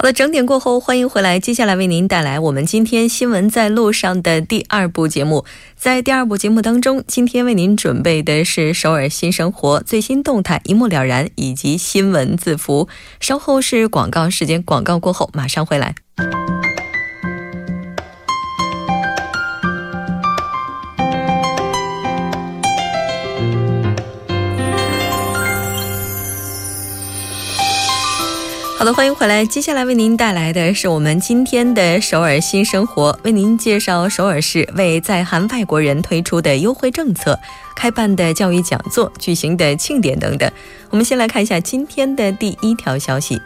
好的，整点过后，欢迎回来。接下来为您带来我们今天新闻在路上的第二部节目。在第二部节目当中，今天为您准备的是首尔新生活最新动态一目了然，以及新闻字符。稍后是广告时间，广告过后马上回来。好的，欢迎回来。接下来为您带来的是我们今天的首尔新生活，为您介绍首尔市为在韩外国人推出的优惠政策、开办的教育讲座、举行的庆典等等。我们先来看一下今天的第一条消息。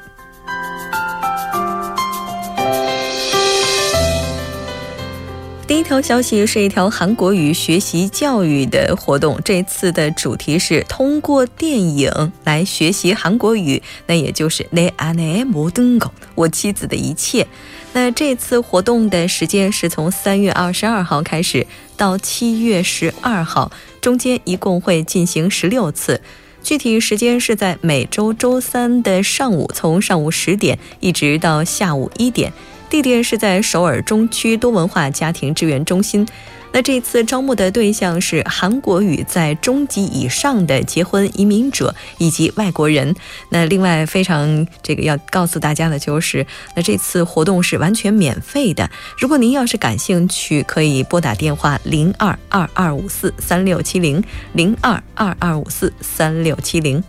第一条消息是一条韩国语学习教育的活动，这次的主题是通过电影来学习韩国语，那也就是내아내모든 것， 我妻子的一切。那这次活动的时间是从三月二十二号开始到七月十二号，中间一共会进行十六次，具体时间是在每周周三的上午，从上午十点一直到下午一点。 地点是在首尔中区多文化家庭支援中心。那这次招募的对象是韩国语在中级以上的结婚移民者以及外国人。那另外非常这个要告诉大家的就是，那这次活动是完全免费的。如果您要是感兴趣，可以拨打电话零二二二五四三六七零零二二二五四三六七零。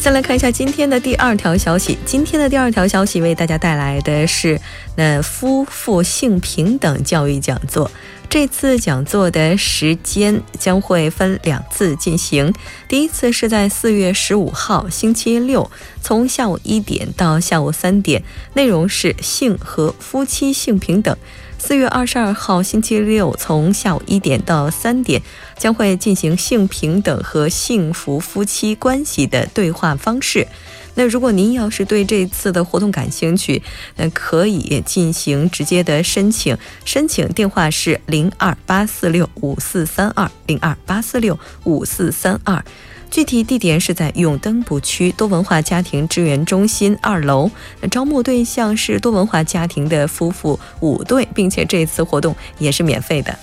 再来看一下今天的第二条消息。今天的第二条消息为大家带来的是，那夫妇性平等教育讲座。这次讲座的时间将会分两次进行。第一次是在四月十五号星期六，从下午一点到下午三点，内容是性和夫妻性平等。四月二十二号星期六，从下午一点到三点，将会进行性平等和幸福夫妻关系的对话方式。那如果您要是对这次的活动感兴趣，那可以进行直接的申请。申请电话是零二八四六五四三二零二八四六五四三二。具体地点是在永登浦区多文化家庭支援中心二楼。招募对象是多文化家庭的夫妇五对，并且这次活动也是免费的。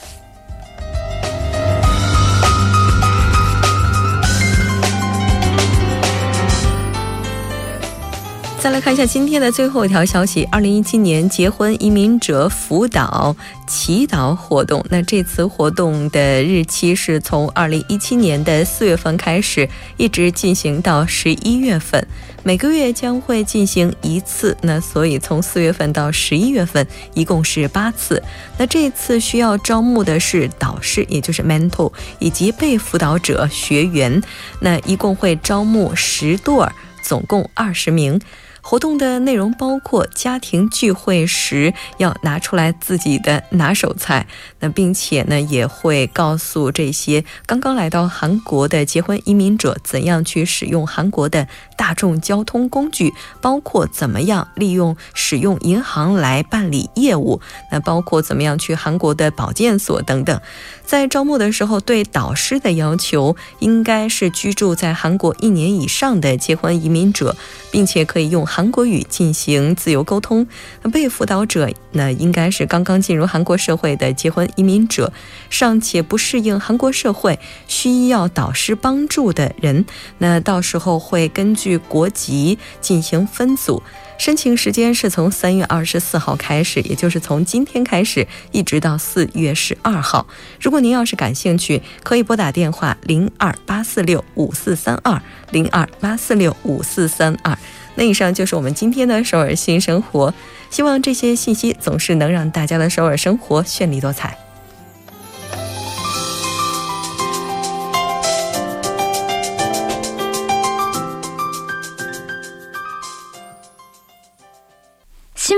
再来看一下今天的最后一条消息：二零一七年结婚移民者辅导祈祷活动。那这次活动的日期是从二零一七年的四月份开始，一直进行到十一月份，每个月将会进行一次。那所以从四月份到十一月份，一共是八次。那这次需要招募的是导师，也就是 mentor，以及被辅导者学员。那一共会招募十对儿，总共二十名。活动的内容包括家庭聚会时要拿出来自己的拿手菜，那并且呢也会告诉这些刚刚来到韩国的结婚移民者怎样去使用韩国的大众交通工具，包括怎么样利用使用银行来办理业务，那包括怎么样去韩国的保健所等等。在招募的时候，对导师的要求应该是居住在韩国一年以上的结婚移民者，并且可以用韩国语进行自由沟通。被辅导者那，应该是刚刚进入韩国社会的结婚移民者，尚且不适应韩国社会，需要导师帮助的人。那到时候会根据。据国籍进行分组。申请时间是从三月二十四号开始，也就是从今天开始，一直到四月十二号。如果您要是感兴趣，可以拨打电话零二八四六五四三二零二八四六五四三二。那以上就是我们今天的首尔新生活，希望这些信息总是能让大家的首尔生活绚丽多彩。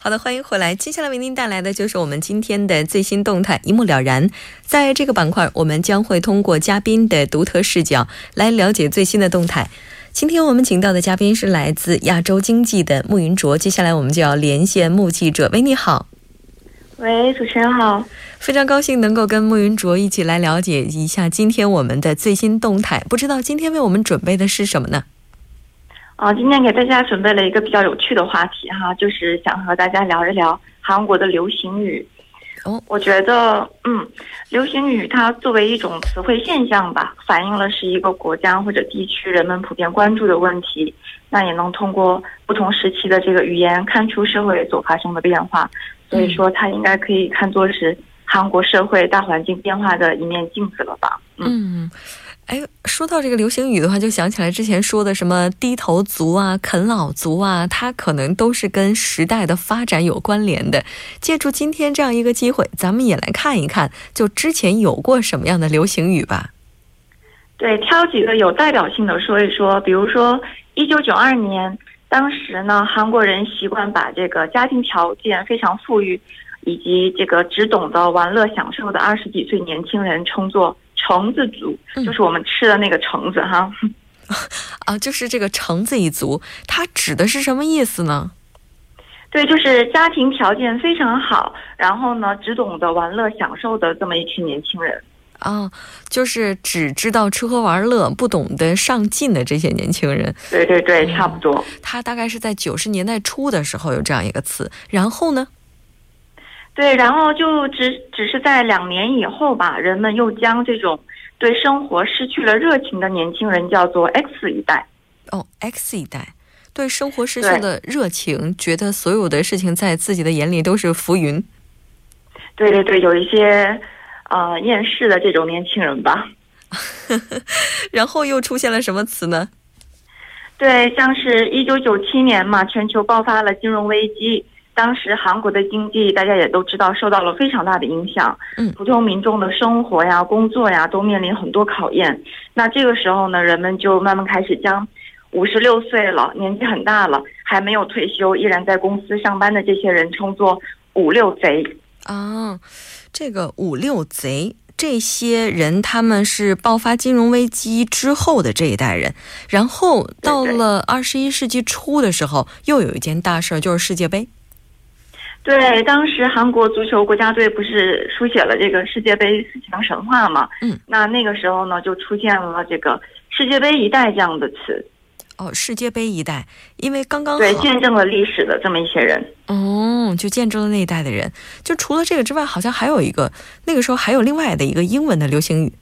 好的，欢迎回来。接下来为您带来的就是我们今天的最新动态，一目了然。在这个板块，我们将会通过嘉宾的独特视角来了解最新的动态。今天我们请到的嘉宾是来自亚洲经济的穆云卓。接下来我们就要连线穆记者，喂，你好。喂，主持人好。非常高兴能够跟穆云卓一起来了解一下今天我们的最新动态。不知道今天为我们准备的是什么呢？啊，今天给大家准备了一个比较有趣的话题哈，就是想和大家聊一聊韩国的流行语。哦，我觉得，嗯，流行语它作为一种词汇现象吧，反映了是一个国家或者地区人们普遍关注的问题。那也能通过不同时期的这个语言看出社会所发生的变化。所以说，它应该可以看作是韩国社会大环境变化的一面镜子了吧？嗯。哎，说到这个流行语的话，就想起来之前说的什么低头族啊、啃老族啊，它可能都是跟时代的发展有关联的。借助今天这样一个机会，咱们也来看一看，就之前有过什么样的流行语吧。对，挑几个有代表性的说一说。比如说，一九九二年，当时呢，韩国人习惯把这个家庭条件非常富裕，以及这个只懂得玩乐享受的二十几岁年轻人称作。橙子族就是我们吃的那个橙子哈，啊，就是这个橙子一族，它指的是什么意思呢？对，就是家庭条件非常好，然后呢，只懂得玩乐享受的这么一群年轻人啊，就是只知道吃喝玩乐，不懂得上进的这些年轻人。对对对，差不多。他大概是在九十年代初的时候有这样一个词，然后呢？对，然后就只只是在两年以后吧，人们又将这种对生活失去了热情的年轻人叫做 X 一代。哦，X 一代，对生活失去了热情，觉得所有的事情在自己的眼里都是浮云。对对对，有一些呃厌世的这种年轻人吧。然后又出现了什么词呢？对，像是一九九七年嘛，全球爆发了金融危机。当时韩国的经济，大家也都知道，受到了非常大的影响。嗯，普通民众的生活呀、工作呀，都面临很多考验。那这个时候呢，人们就慢慢开始将五十六岁了、年纪很大了还没有退休、依然在公司上班的这些人称作“五六贼”。啊，这个“五六贼”这些人，他们是爆发金融危机之后的这一代人。然后到了二十一世纪初的时候，又有一件大事儿，就是世界杯。对，当时韩国足球国家队不是书写了这个世界杯四强神话嘛？嗯，那那个时候呢，就出现了这个世界杯一代这样的词。哦，世界杯一代，因为刚刚对见证了历史的这么一些人。哦，就见证了那一代的人。就除了这个之外，好像还有一个，那个时候还有另外的一个英文的流行语。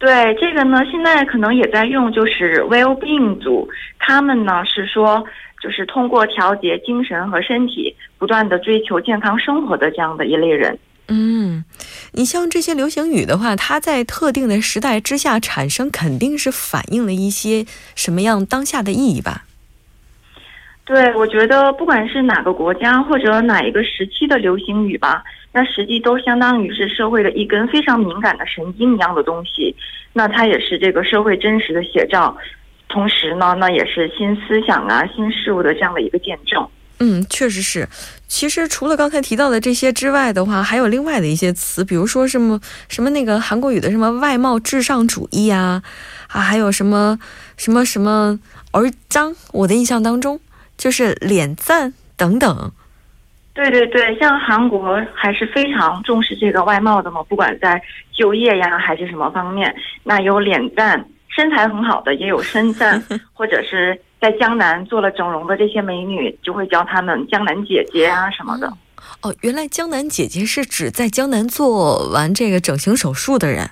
对，这个呢，现在可能也在用，就是 well-being 组，他们呢是说。就是通过调节精神和身体，不断的追求健康生活的这样的一类人。嗯，你像这些流行语的话，它在特定的时代之下产生，肯定是反映了一些什么样当下的意义吧？对，我觉得不管是哪个国家或者哪一个时期的流行语吧，那实际都相当于是社会的一根非常敏感的神经一样的东西。那它也是这个社会真实的写照。同时呢，那也是新思想啊、新事物的这样的一个见证。嗯，确实是。其实除了刚才提到的这些之外的话，还有另外的一些词，比如说什么什么那个韩国语的什么外貌至上主义啊，啊，还有什么什么什么而脏。我的印象当中，就是脸赞。等等。对对对，像韩国还是非常重视这个外貌的嘛，不管在就业呀还是什么方面，那有脸赞、身材很好的，也有身赞，或者是在江南做了整容的这些美女，就会叫她们江南姐姐啊什么的。哦，原来江南姐姐是指在江南做完这个整形手术的人。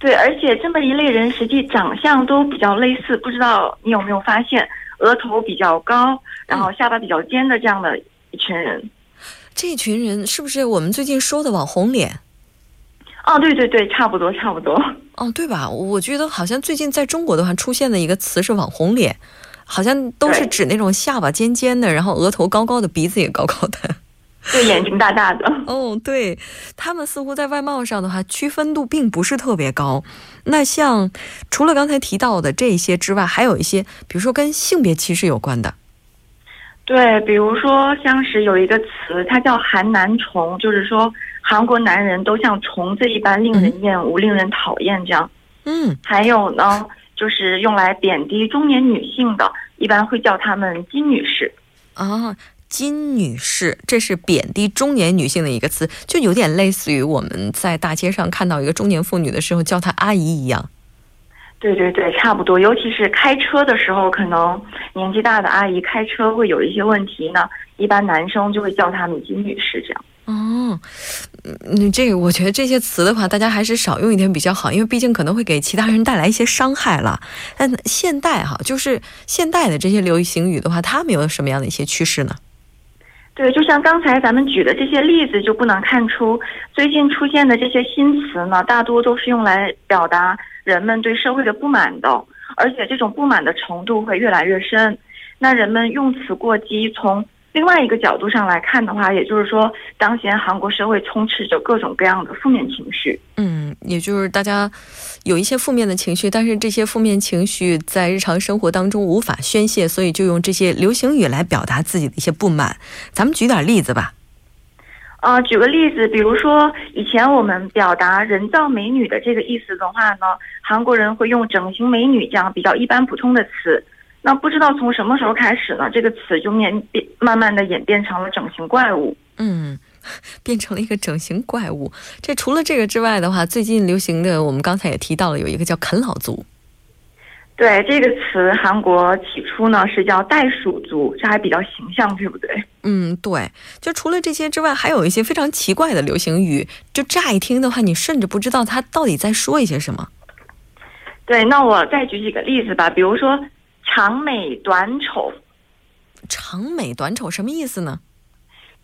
对，而且这么一类人，实际长相都比较类似，不知道你有没有发现，额头比较高，然后下巴比较尖的这样的。一群人，这群人是不是我们最近说的网红脸？哦，对对对，差不多差不多。哦，对吧？我觉得好像最近在中国的话出现的一个词是网红脸，好像都是指那种下巴尖尖的，然后额头高高的，鼻子也高高的，对，眼睛大大的。哦，对他们似乎在外貌上的话区分度并不是特别高。那像除了刚才提到的这些之外，还有一些，比如说跟性别歧视有关的。对，比如说像是有一个词，它叫“韩男虫”，就是说韩国男人都像虫子一般令人厌恶、令人讨厌这样。嗯，还有呢，就是用来贬低中年女性的，一般会叫她们“金女士”。啊，金女士，这是贬低中年女性的一个词，就有点类似于我们在大街上看到一个中年妇女的时候叫她阿姨一样。对对对，差不多。尤其是开车的时候，可能年纪大的阿姨开车会有一些问题呢。一般男生就会叫她们金女士这样。哦，嗯，这个我觉得这些词的话，大家还是少用一点比较好，因为毕竟可能会给其他人带来一些伤害了。但现代哈，就是现代的这些流行语的话，他们有什么样的一些趋势呢？对，就像刚才咱们举的这些例子，就不难看出，最近出现的这些新词呢，大多都是用来表达。人们对社会的不满的，而且这种不满的程度会越来越深。那人们用词过激，从另外一个角度上来看的话，也就是说，当前韩国社会充斥着各种各样的负面情绪。嗯，也就是大家有一些负面的情绪，但是这些负面情绪在日常生活当中无法宣泄，所以就用这些流行语来表达自己的一些不满。咱们举点例子吧。呃，举个例子，比如说以前我们表达人造美女的这个意思的话呢，韩国人会用整形美女这样比较一般普通的词。那不知道从什么时候开始呢，这个词就面变慢慢的演变成了整形怪物。嗯，变成了一个整形怪物。这除了这个之外的话，最近流行的我们刚才也提到了，有一个叫啃老族。对这个词，韩国起初呢是叫袋鼠族，这还比较形象，对不对？嗯，对。就除了这些之外，还有一些非常奇怪的流行语，就乍一听的话，你甚至不知道他到底在说一些什么。对，那我再举几个例子吧，比如说长美短丑。长美短丑什么意思呢？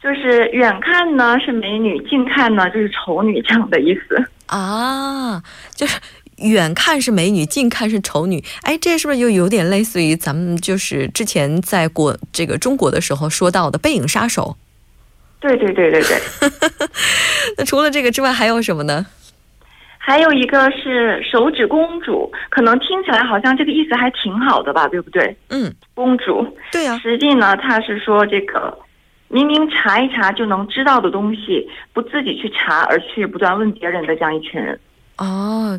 就是远看呢是美女，近看呢就是丑女这样的意思啊，就是。远看是美女，近看是丑女。哎，这是不是就有点类似于咱们就是之前在国这个中国的时候说到的背影杀手？对对对对对。那除了这个之外，还有什么呢？还有一个是手指公主，可能听起来好像这个意思还挺好的吧，对不对？嗯，公主。对呀。实际呢，他是说这个明明查一查就能知道的东西，不自己去查，而去不断问别人的这样一群人。哦，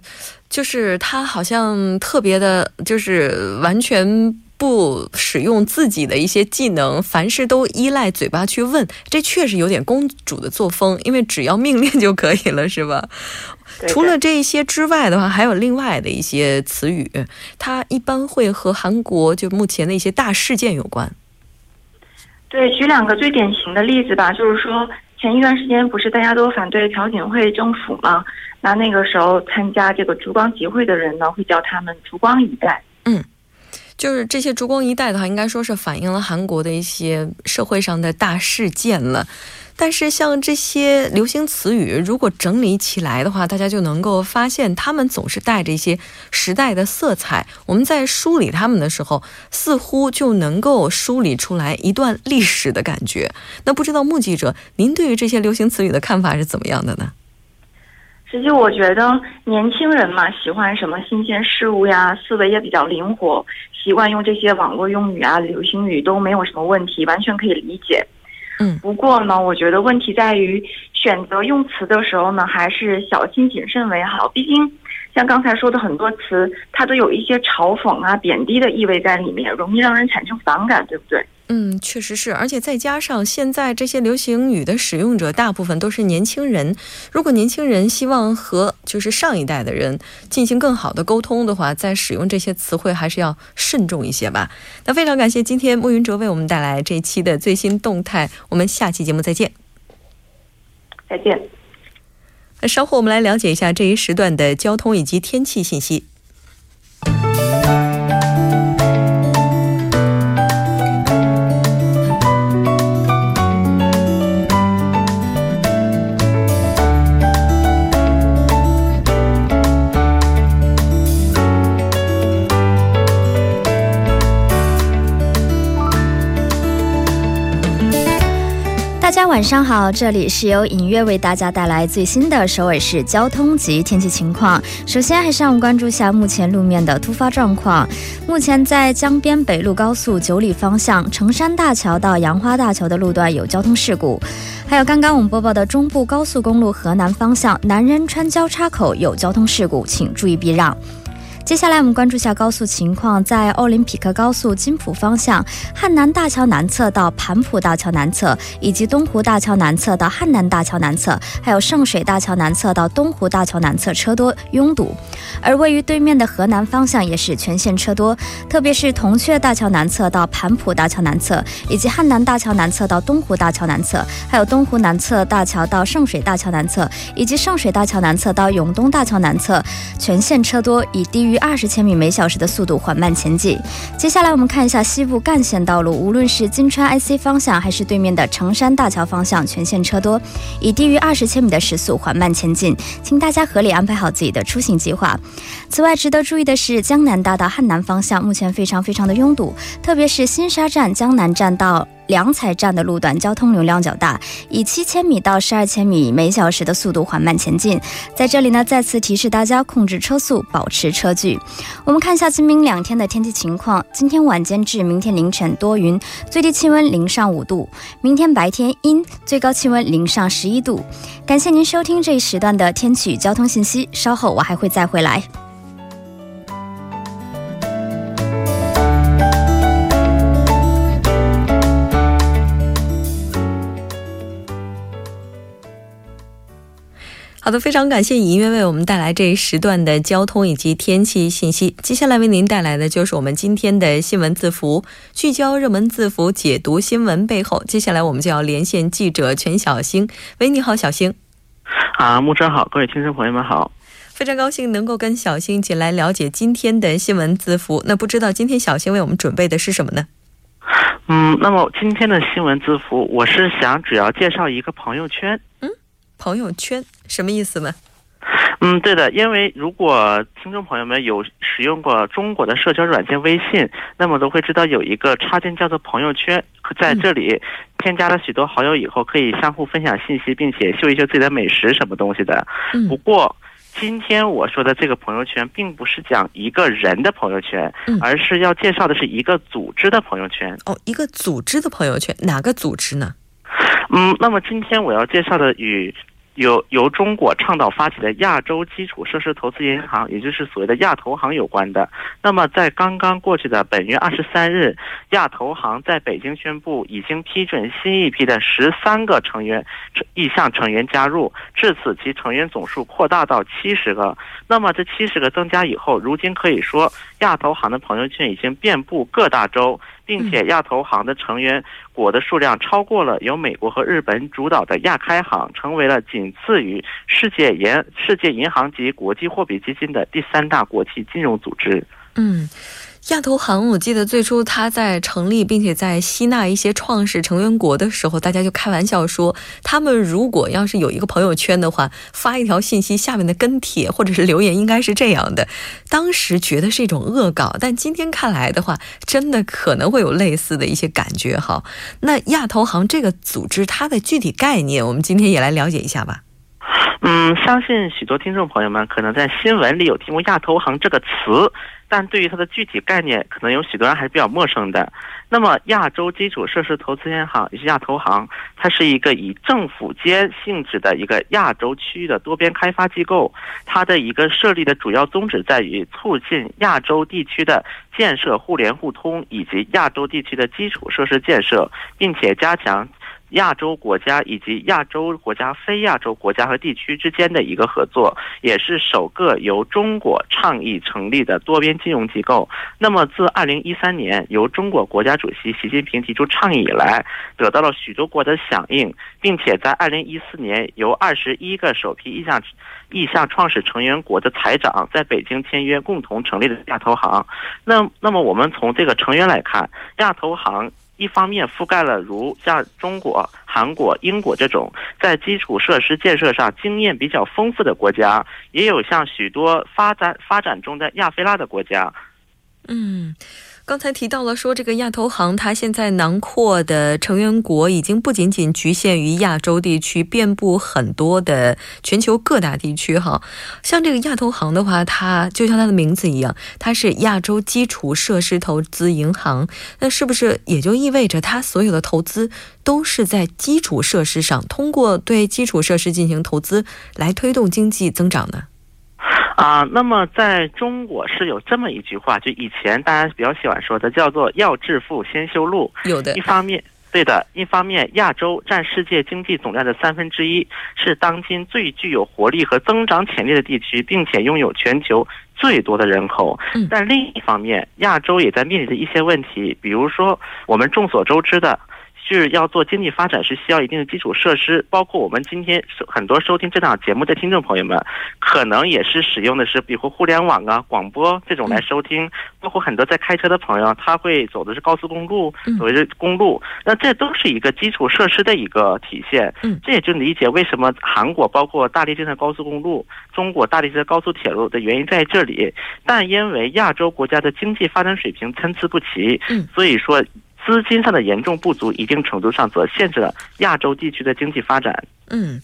就是他好像特别的，就是完全不使用自己的一些技能，凡事都依赖嘴巴去问。这确实有点公主的作风，因为只要命令就可以了，是吧？除了这些之外的话，还有另外的一些词语，它一般会和韩国就目前的一些大事件有关。对，举两个最典型的例子吧，就是说前一段时间不是大家都反对朴槿惠政府吗？那那个时候参加这个烛光集会的人呢，会叫他们“烛光一代”。嗯，就是这些“烛光一代”的话，应该说是反映了韩国的一些社会上的大事件了。但是像这些流行词语，如果整理起来的话，大家就能够发现，他们总是带着一些时代的色彩。我们在梳理他们的时候，似乎就能够梳理出来一段历史的感觉。那不知道目击者，您对于这些流行词语的看法是怎么样的呢？实际我觉得年轻人嘛，喜欢什么新鲜事物呀，思维也比较灵活，习惯用这些网络用语啊、流行语都没有什么问题，完全可以理解。嗯，不过呢，我觉得问题在于选择用词的时候呢，还是小心谨慎为好。毕竟像刚才说的很多词，它都有一些嘲讽啊、贬低的意味在里面，容易让人产生反感，对不对？嗯，确实是，而且再加上现在这些流行语的使用者大部分都是年轻人，如果年轻人希望和就是上一代的人进行更好的沟通的话，在使用这些词汇还是要慎重一些吧。那非常感谢今天慕云哲为我们带来这一期的最新动态，我们下期节目再见。再见。那稍后我们来了解一下这一时段的交通以及天气信息。晚上好，这里是由影月为大家带来最新的首尔市交通及天气情况。首先，还是让我们关注一下目前路面的突发状况。目前在江边北路高速九里方向成山大桥到杨花大桥的路段有交通事故，还有刚刚我们播报的中部高速公路河南方向南仁川交叉口有交通事故，请注意避让。接下来我们关注一下高速情况，在奥林匹克高速金浦方向汉南大桥南侧到盘浦大桥南侧，以及东湖大桥南侧到汉南大桥南侧，还有圣水大桥南侧到东湖大桥南侧车多拥堵。而位于对面的河南方向也是全线车多，特别是铜雀大桥南侧到盘浦大桥南侧，以及汉南大桥南侧到东湖大桥南侧，还有东湖南侧大桥到圣水大桥南侧，以及圣水大桥南侧到永东大桥南侧，全线车多，以低于。于二十千米每小时的速度缓慢前进。接下来我们看一下西部干线道路，无论是金川 IC 方向还是对面的成山大桥方向，全线车多，以低于二十千米的时速缓慢前进，请大家合理安排好自己的出行计划。此外，值得注意的是，江南大道汉南方向目前非常非常的拥堵，特别是新沙站江南站到。良彩站的路段交通流量较大，以七千米到十二千米每小时的速度缓慢前进。在这里呢，再次提示大家控制车速，保持车距。我们看一下今明两天的天气情况：今天晚间至明天凌晨多云，最低气温零上五度；明天白天阴，最高气温零上十一度。感谢您收听这一时段的天气与交通信息，稍后我还会再回来。好的，非常感谢尹音乐为我们带来这一时段的交通以及天气信息。接下来为您带来的就是我们今天的新闻字符，聚焦热门字符，解读新闻背后。接下来我们就要连线记者全小星。喂，你好，小星。啊，木真好，各位听众朋友们好。非常高兴能够跟小星一起来了解今天的新闻字符。那不知道今天小星为我们准备的是什么呢？嗯，那么今天的新闻字符，我是想主要介绍一个朋友圈。嗯。朋友圈什么意思呢？嗯，对的，因为如果听众朋友们有使用过中国的社交软件微信，那么都会知道有一个插件叫做朋友圈，在这里添加了许多好友以后，可以相互分享信息，并且秀一秀自己的美食什么东西的。不过今天我说的这个朋友圈，并不是讲一个人的朋友圈，而是要介绍的是一个组织的朋友圈。哦，一个组织的朋友圈，哪个组织呢？嗯，那么今天我要介绍的与。由由中国倡导发起的亚洲基础设施投资银行，也就是所谓的亚投行有关的。那么，在刚刚过去的本月二十三日，亚投行在北京宣布已经批准新一批的十三个成员意向成员加入，至此其成员总数扩大到七十个。那么这七十个增加以后，如今可以说亚投行的朋友圈已经遍布各大洲。并且亚投行的成员国的数量超过了由美国和日本主导的亚开行，成为了仅次于世界银世界银行及国际货币基金的第三大国际金融组织。嗯。亚投行，我记得最初它在成立，并且在吸纳一些创始成员国的时候，大家就开玩笑说，他们如果要是有一个朋友圈的话，发一条信息，下面的跟帖或者是留言应该是这样的。当时觉得是一种恶搞，但今天看来的话，真的可能会有类似的一些感觉哈。那亚投行这个组织它的具体概念，我们今天也来了解一下吧。嗯，相信许多听众朋友们可能在新闻里有听过亚投行这个词。但对于它的具体概念，可能有许多人还是比较陌生的。那么，亚洲基础设施投资银行也是亚投行，它是一个以政府间性质的一个亚洲区域的多边开发机构。它的一个设立的主要宗旨在于促进亚洲地区的建设互联互通，以及亚洲地区的基础设施建设，并且加强。亚洲国家以及亚洲国家、非亚洲国家和地区之间的一个合作，也是首个由中国倡议成立的多边金融机构。那么，自二零一三年由中国国家主席习近平提出倡议以来，得到了许多国的响应，并且在二零一四年由二十一个首批意向意向创始成员国的财长在北京签约，共同成立的亚投行。那那么，我们从这个成员来看，亚投行。一方面覆盖了如像中国、韩国、英国这种在基础设施建设上经验比较丰富的国家，也有像许多发展发展中的亚非拉的国家。嗯。刚才提到了说，这个亚投行它现在囊括的成员国已经不仅仅局限于亚洲地区，遍布很多的全球各大地区。哈，像这个亚投行的话，它就像它的名字一样，它是亚洲基础设施投资银行。那是不是也就意味着它所有的投资都是在基础设施上，通过对基础设施进行投资来推动经济增长呢？啊，那么在中国是有这么一句话，就以前大家比较喜欢说的，叫做“要致富先修路”。有的，一方面，对的，一方面，亚洲占世界经济总量的三分之一，是当今最具有活力和增长潜力的地区，并且拥有全球最多的人口。嗯，但另一方面，亚洲也在面临着一些问题，比如说我们众所周知的。是要做经济发展是需要一定的基础设施，包括我们今天很多收听这档节目的听众朋友们，可能也是使用的是比如互联网啊、广播这种来收听，包括很多在开车的朋友，他会走的是高速公路，走的是公路，那这都是一个基础设施的一个体现。嗯，这也就理解为什么韩国包括大力建设高速公路，中国大力建设高速铁路的原因在这里。但因为亚洲国家的经济发展水平参差不齐，嗯，所以说。资金上的严重不足，一定程度上则限制了亚洲地区的经济发展。嗯，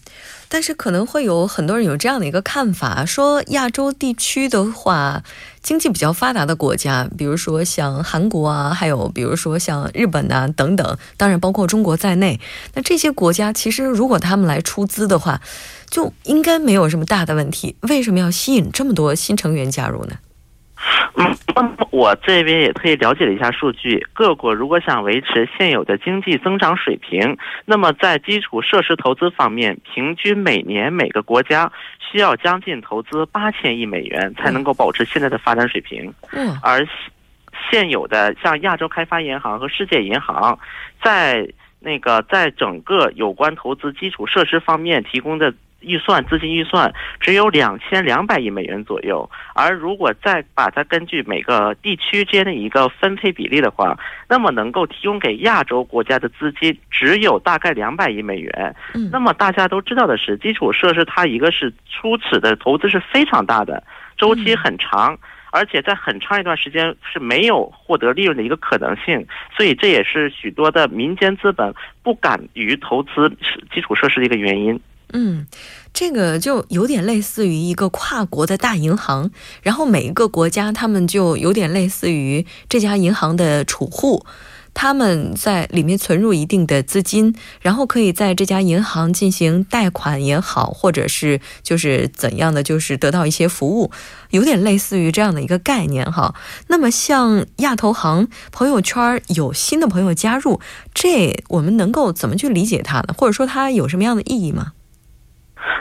但是可能会有很多人有这样的一个看法，说亚洲地区的话，经济比较发达的国家，比如说像韩国啊，还有比如说像日本啊等等，当然包括中国在内，那这些国家其实如果他们来出资的话，就应该没有什么大的问题。为什么要吸引这么多新成员加入呢？嗯，那么我这边也特意了解了一下数据。各国如果想维持现有的经济增长水平，那么在基础设施投资方面，平均每年每个国家需要将近投资八千亿美元，才能够保持现在的发展水平。嗯，而现有的像亚洲开发银行和世界银行，在那个在整个有关投资基础设施方面提供的。预算资金预算只有两千两百亿美元左右，而如果再把它根据每个地区间的一个分配比例的话，那么能够提供给亚洲国家的资金只有大概两百亿美元。嗯，那么大家都知道的是，基础设施它一个是初始的投资是非常大的，周期很长，而且在很长一段时间是没有获得利润的一个可能性，所以这也是许多的民间资本不敢于投资基础设施的一个原因。嗯，这个就有点类似于一个跨国的大银行，然后每一个国家他们就有点类似于这家银行的储户，他们在里面存入一定的资金，然后可以在这家银行进行贷款也好，或者是就是怎样的，就是得到一些服务，有点类似于这样的一个概念哈。那么像亚投行朋友圈有新的朋友加入，这我们能够怎么去理解它呢？或者说它有什么样的意义吗？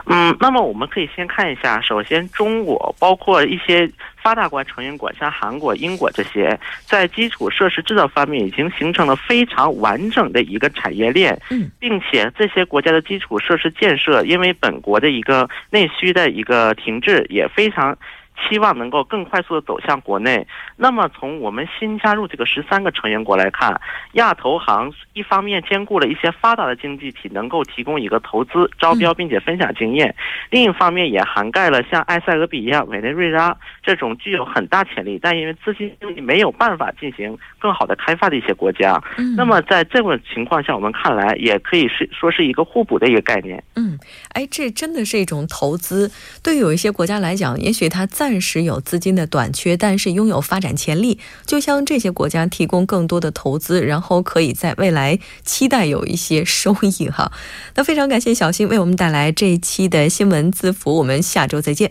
嗯，那么我们可以先看一下，首先中国包括一些发达国成员国，像韩国、英国这些，在基础设施制造方面已经形成了非常完整的一个产业链，嗯，并且这些国家的基础设施建设，因为本国的一个内需的一个停滞，也非常期望能够更快速的走向国内。那么从我们新加入这个十三个成员国来看，亚投行一方面兼顾了一些发达的经济体，能够提供一个投资招标并且分享经验；另一方面也涵盖了像埃塞俄比亚、委内瑞拉这种具有很大潜力，但因为资金没有办法进行更好的开发的一些国家。那么在这种情况下，我们看来也可以是说是一个互补的一个概念。嗯，哎，这真的是一种投资。对于有一些国家来讲，也许它暂时有资金的短缺，但是拥有发展潜力。就像这些国家提供更多的投资，然后可以在未来期待有一些收益哈。那非常感谢小新为我们带来这一期的新闻字符，我们下周再见。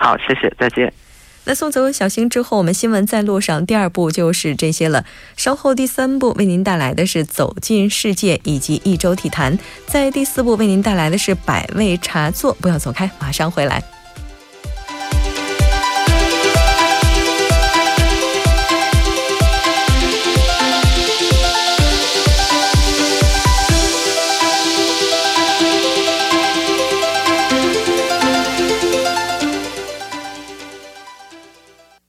好，谢谢，再见。那送走小新之后，我们新闻在路上第二步就是这些了。稍后第三步为您带来的是走进世界以及一周体坛，在第四步为您带来的是百味茶座。不要走开，马上回来。